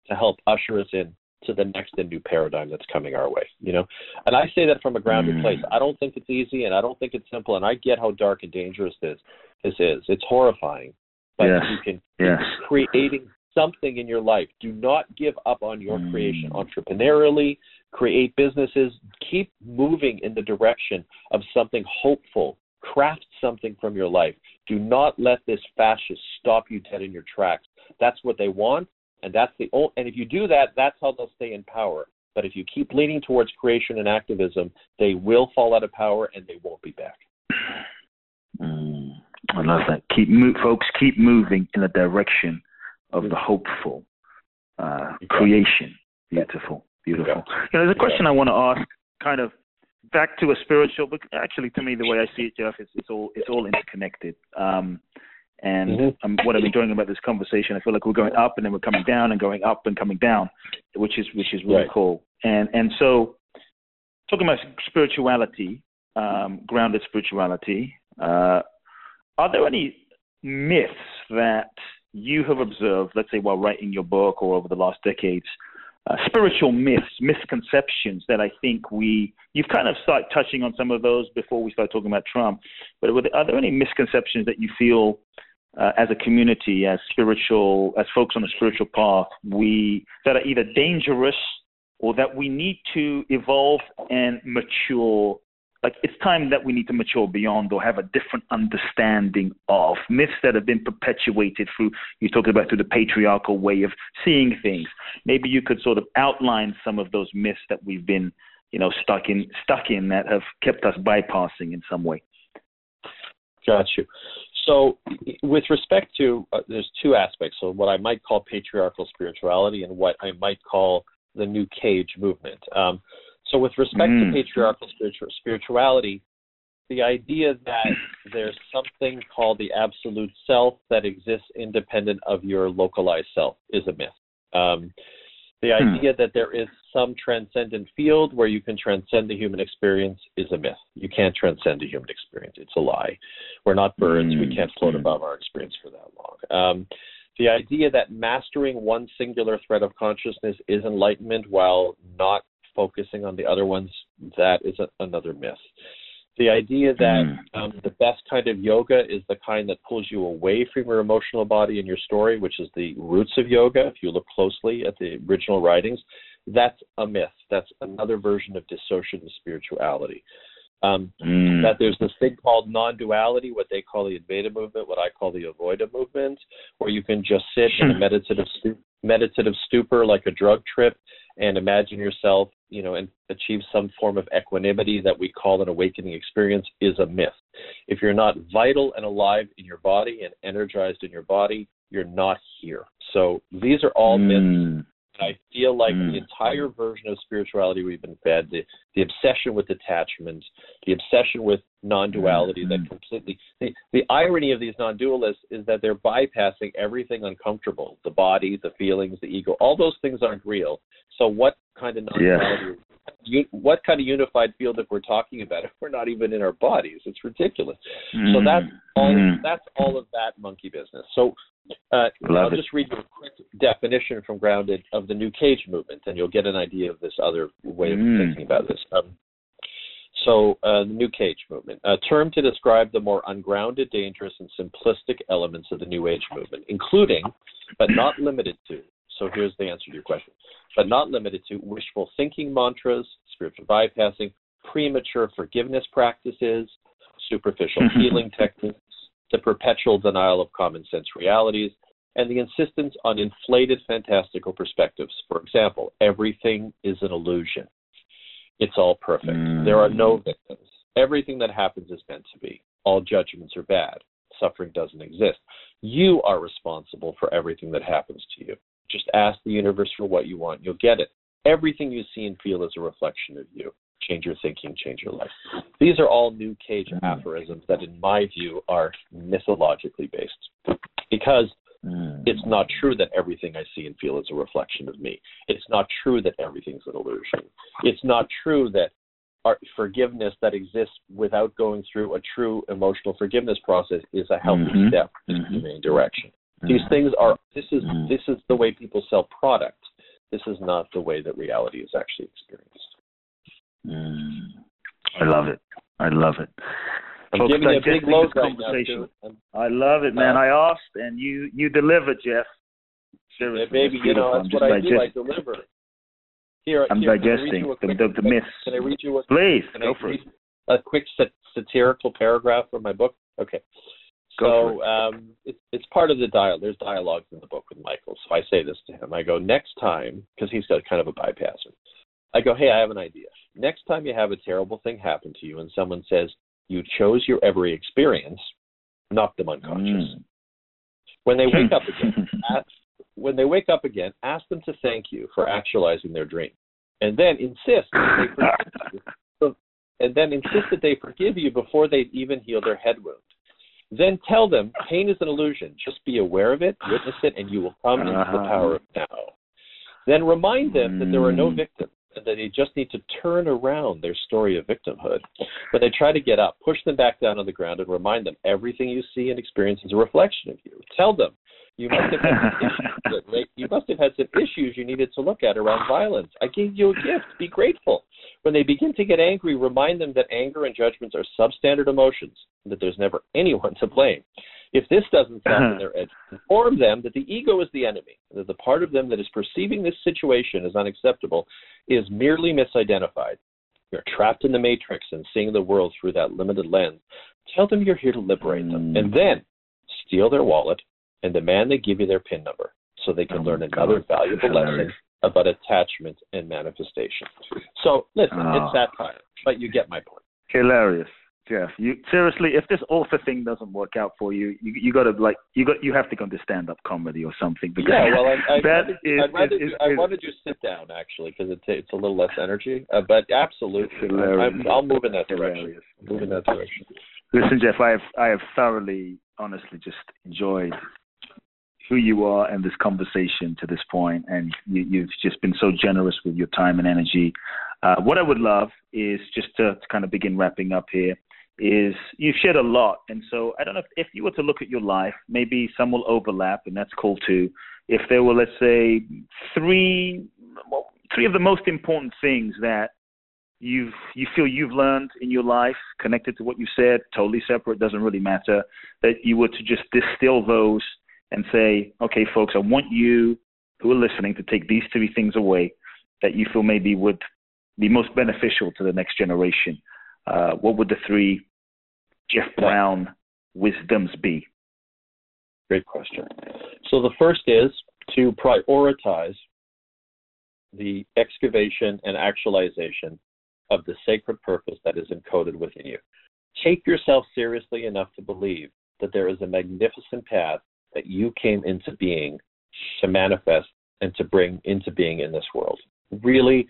to help usher us in to the next and new paradigm that's coming our way. You know, and I say that from a grounded Mm. place. I don't think it's easy, and I don't think it's simple, and I get how dark and dangerous this this is. It's horrifying, but Yes. you can Yes. creating something in your life. Do not give up on your Mm. creation entrepreneurially, create businesses. Keep moving in the direction of something hopeful. Craft something from your life. Do not let this fascist stop you dead in your tracks. That's what they want, and that's the old, and if you do that, that's how they'll stay in power. But if you keep leaning towards creation and activism, they will fall out of power and they won't be back. Mm, I love that. Keep mo- folks keep moving in the direction of the hopeful uh, creation. Beautiful, beautiful. You know, there's a question I want to ask, kind of back to a spiritual, but actually, to me, the way I see it, Jeff, is it's all it's all interconnected. Um, and Mhm. um, what I'm enjoying about this conversation, I feel like we're going up and then we're coming down and going up and coming down, which is which is really Right. cool. And and so, talking about spirituality, um, grounded spirituality, uh, are there any myths that you have observed, let's say while writing your book or over the last decades, uh, spiritual myths, misconceptions that I think we, you've kind of started touching on some of those before we start talking about Trump, but there, are there any misconceptions that you feel uh, as a community, as spiritual, as folks on the spiritual path, we, that are either dangerous or that we need to evolve and mature. Like it's time that we need to mature beyond or have a different understanding of myths that have been perpetuated through you talked about through the patriarchal way of seeing things. Maybe you could sort of outline some of those myths that we've been you know stuck in stuck in that have kept us bypassing in some way. Got you. So, with respect to, uh, there's two aspects. So, what I might call patriarchal spirituality and what I might call the New Cage movement. Um, so, with respect Mm. to patriarchal spiritu- spirituality, the idea that there's something called the absolute self that exists independent of your localized self is a myth. Um, the Hmm. idea that there is some transcendent field where you can transcend the human experience is a myth. You can't transcend the human experience. It's a lie. We're not birds. We Mm. can't float Mm. above our experience for that long. Um, the idea that mastering one singular thread of consciousness is enlightenment while not focusing on the other ones, that is a, another myth. The idea that Mm. um, the best kind of yoga is the kind that pulls you away from your emotional body and your story, which is the roots of yoga. If you look closely at the original writings, that's a myth. That's another version of dissociative spirituality. Um, Mm. that there's this thing called non-duality, what they call the Advaita movement, what I call the Avoida movement, where you can just sit in a Hmm. meditative meditative stupor like a drug trip and imagine yourself, you know, and achieve some form of equanimity that we call an awakening experience is a myth. If you're not vital and alive in your body and energized in your body, you're not here. So these are all myths Mm. I feel like Mm. the entire version of spirituality we've been fed, the, the obsession with detachment, the obsession with non-duality that Mm. completely the, the irony of these non-dualists is that they're bypassing everything uncomfortable, the body, the feelings, the ego, all those things aren't real. So what kind of non-duality you, what kind of unified field if we're talking about if we're not even in our bodies? It's ridiculous. So Mm. that's all Mm. that's all of that monkey business. So uh, I'll it. just read you a quick definition from Grounded of the New Cage movement, and you'll get an idea of this other way of Mm. thinking about this. Um, so, uh, the New Cage movement, a term to describe the more ungrounded, dangerous, and simplistic elements of the New Age movement, including, but not limited to. So, here's the answer to your question. But not limited to wishful thinking mantras, spiritual bypassing, premature forgiveness practices, superficial Mhm. healing techniques, the perpetual denial of common sense realities, and the insistence on inflated fantastical perspectives. For example, everything is an illusion. It's all perfect. Mm. There are no victims. Everything that happens is meant to be. All judgments are bad. Suffering doesn't exist. You are responsible for everything that happens to you. Just ask the universe for what you want. You'll get it. Everything you see and feel is a reflection of you. Change your thinking, change your life. These are all New Cage Mm. aphorisms that, in my view, are mythologically based. Because Mm. it's not true that everything I see and feel is a reflection of me. It's not true that everything's an illusion. It's not true that our forgiveness that exists without going through a true emotional forgiveness process is a healthy Mhm. step in the Mhm. humane direction. Mm. These things are this is Mhm. this is the way people sell products. This is not the way that reality is actually experienced. Mm. I love it. I love it. I'm Folks, giving you a big digesting load this right now conversation. too. I love it, man. Uh, I asked and you you delivered, Jeff. Seriously, maybe you know that's what I do. I deliver. Here, I'm here, digesting the, quick, the, the myths. Can I read you a, Please go for it. A quick sat- satirical paragraph from my book. Okay. So um, it's it's part of the dialogue. There's dialogues in the book with Michael. So I say this to him. I go next time because he's got kind of a bypasser. I go, hey, I have an idea. Next time you have a terrible thing happen to you and someone says you chose your every experience, knock them unconscious. Mm. When they wake up again, ask, when they wake up again, ask them to thank you for actualizing their dream, and then insist that they forgive you. And then insist that they forgive you before they even heal their head wound. Then tell them pain is an illusion. Just be aware of it, witness it, and you will come into the Uh-huh. power of now. Then remind them that there are no Mm. victims they just need to turn around their story of victimhood. When they try to get up, push them back down on the ground and remind them everything you see and experience is a reflection of you. Tell them you must have had some issues. that- You must have had some issues you needed to look at around violence. I gave you a gift. Be grateful. When they begin to get angry, remind them that anger and judgments are substandard emotions, and that there's never anyone to blame. If this doesn't soften their edge, inform them that the ego is the enemy, that the part of them that is perceiving this situation as unacceptable is merely misidentified. You're trapped in the matrix and seeing the world through that limited lens. Tell them you're here to liberate them, Mm. and then steal their wallet and demand they give you their PIN number so they can Oh learn another God. valuable lesson about attachment and manifestation. So listen, Oh. it's satire, but you get my point. Hilarious, Jeff. You seriously, if this author thing doesn't work out for you, you you got to like you got you have to go into stand up comedy or something. Because Yeah, well, I, I'd, that rather, is- I'd rather is- do, I wanted you sit down actually because it, it's a little less energy. Uh, but absolutely, I'm, I'll move in that direction. Move in that direction. Listen, Jeff, I have I have thoroughly, honestly, just enjoyed who you are and this conversation to this point, and you, you've just been so generous with your time and energy. Uh, what I would love is just to, to kind of begin wrapping up here. Is you've shared a lot, and so I don't know if, if you were to look at your life, maybe some will overlap, and that's cool too. If there were, let's say, three well, three of the most important things that you've you feel you've learned in your life connected to what you said totally separate doesn't really matter that you were to just distill those and say okay folks i want you who are listening to take these three things away that you feel maybe would be most beneficial to the next generation uh, what would the three jeff brown wisdoms be Great question. So the first is to prioritize the excavation and actualization of the sacred purpose that is encoded within you. Take yourself seriously enough to believe that there is a magnificent path that you came into being to manifest and to bring into being in this world. Really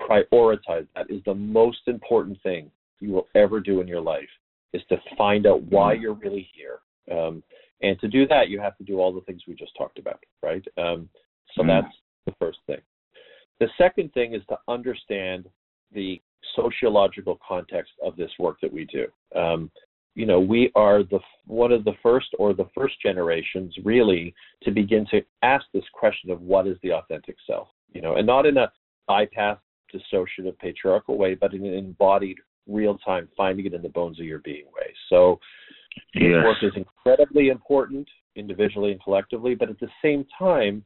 prioritize that is the most important thing you will ever do in your life is to find out why you're really here. Um, and to do that, you have to do all the things we just talked about, right? Um, so Mm. that's the first thing. The second thing is to understand the sociological context of this work that we do. Um, you know, we are the one of the first or the first generations really to begin to ask this question of what is the authentic self, you know, and not in a bypass dissociative patriarchal way, but in an embodied real time finding it in the bones of your being way. So this Yes. work is incredibly important individually and collectively, but at the same time,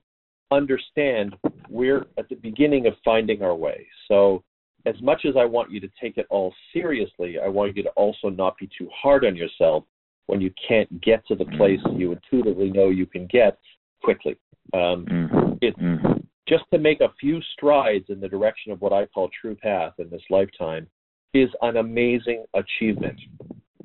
understand we're at the beginning of finding our way. So, as much as I want you to take it all seriously, I want you to also not be too hard on yourself when you can't get to the place you intuitively know you can get quickly. Um, Mhm. It's Mhm. just to make a few strides in the direction of what I call true path in this lifetime is an amazing achievement.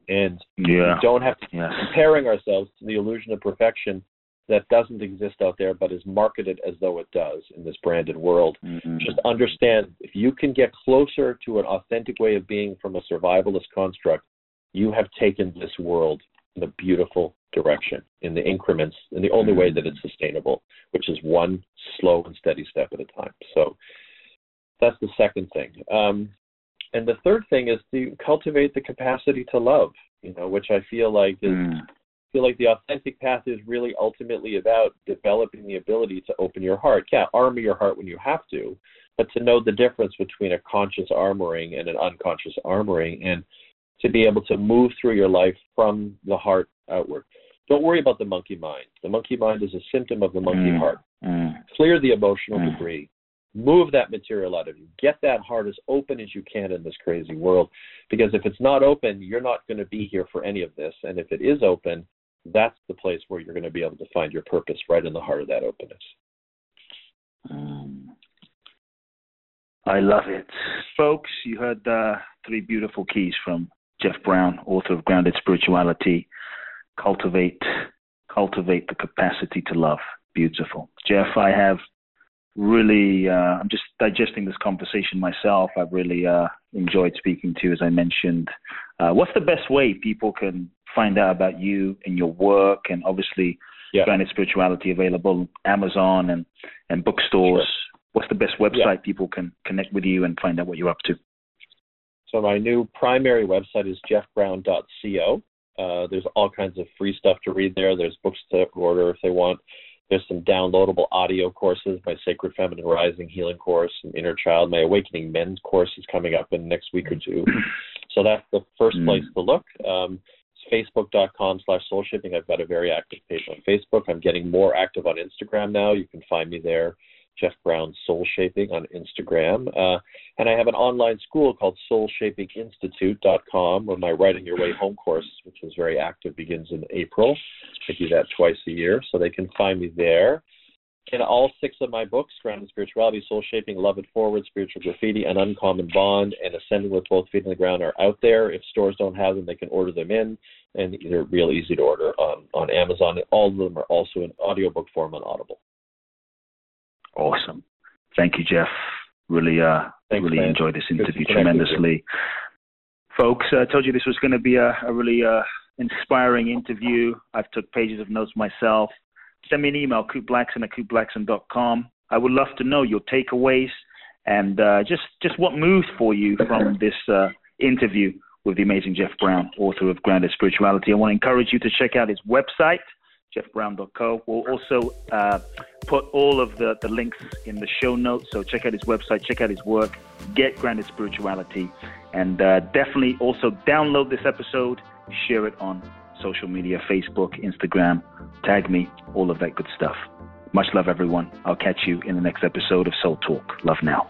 And yeah we don't have to yes comparing ourselves to the illusion of perfection that doesn't exist out there but is marketed as though it does in this branded world. Mhm. Just understand if you can get closer to an authentic way of being from a survivalist construct, you have taken this world in a beautiful direction in the increments in the only way that it's sustainable, which is one slow and steady step at a time. So that's the second thing. Um, and the third thing is to cultivate the capacity to love, you know, which I feel like is Mm. feel like the authentic path is really ultimately about developing the ability to open your heart. Yeah, armor your heart when you have to, but to know the difference between a conscious armoring and an unconscious armoring and to be able to move through your life from the heart outward. Don't worry about the monkey mind. The monkey mind is a symptom of the monkey Mm. heart. Mm. Clear the emotional Mm. debris. Move that material out of you. Get that heart as open as you can in this crazy world. Because if it's not open, you're not going to be here for any of this. And if it is open, that's the place where you're going to be able to find your purpose right in the heart of that openness. Mm. I love it. Folks, you heard uh, three beautiful keys from Jeff Brown, author of Grounded Spirituality. Cultivate, cultivate the capacity to love. Beautiful. Jeff, I have really, uh, I'm just digesting this conversation myself. I've really uh, enjoyed speaking to you, as I mentioned. Uh, what's the best way people can find out about you and your work and obviously Yeah. Grounded Spirituality available Amazon and, and bookstores? Sure. What's the best website people can connect with you and find out what you're up to? So my new primary website is jeffbrown.co. Uh, there's all kinds of free stuff to read there. There's books to order if they want. There's some downloadable audio courses. My Sacred Feminine Rising Healing course, and Inner Child. My Awakening Men's course is coming up in the next week or two. So that's the first Mm. place to look. Um, it's facebook.com slash soul shaping. I've got a very active page on Facebook. I'm getting more active on Instagram now. You can find me there, Jeff Brown Soul Shaping on Instagram. Uh, and I have an online school called soulshapinginstitute.com where my Writing Your Way Home course, which is very active, begins in April. I do that twice a year, so they can find me there. And all six of my books, Grounded Spirituality, Soul Shaping, Love It Forward, Spiritual Graffiti, and Uncommon Bond, and Ascending with Both Feet on the Ground are out there. If stores don't have them, they can order them in, and they're real easy to order on, on Amazon. All of them are also in audiobook form on Audible. Awesome. Thank you, Jeff. Really, uh, Thanks, really man. enjoyed this interview connect with you. tremendously. Folks, I told you this was going to be a, a really uh, inspiring interview. I've took pages of notes myself. Send me an email, kuteblackson at kuteblackson.com. I would love to know your takeaways and uh, just, just what moved for you from this uh, interview with the amazing Jeff Brown, author of Grounded Spirituality. I want to encourage you to check out his website, jeffbrown.co. We'll also uh, put all of the, the links in the show notes. So check out his website, check out his work, get Grounded Spirituality, and uh, definitely also download this episode, share it on social media Facebook, Instagram, tag me, all of that good stuff. Much love, everyone. I'll catch you in the next episode of Soul Talk. Love now.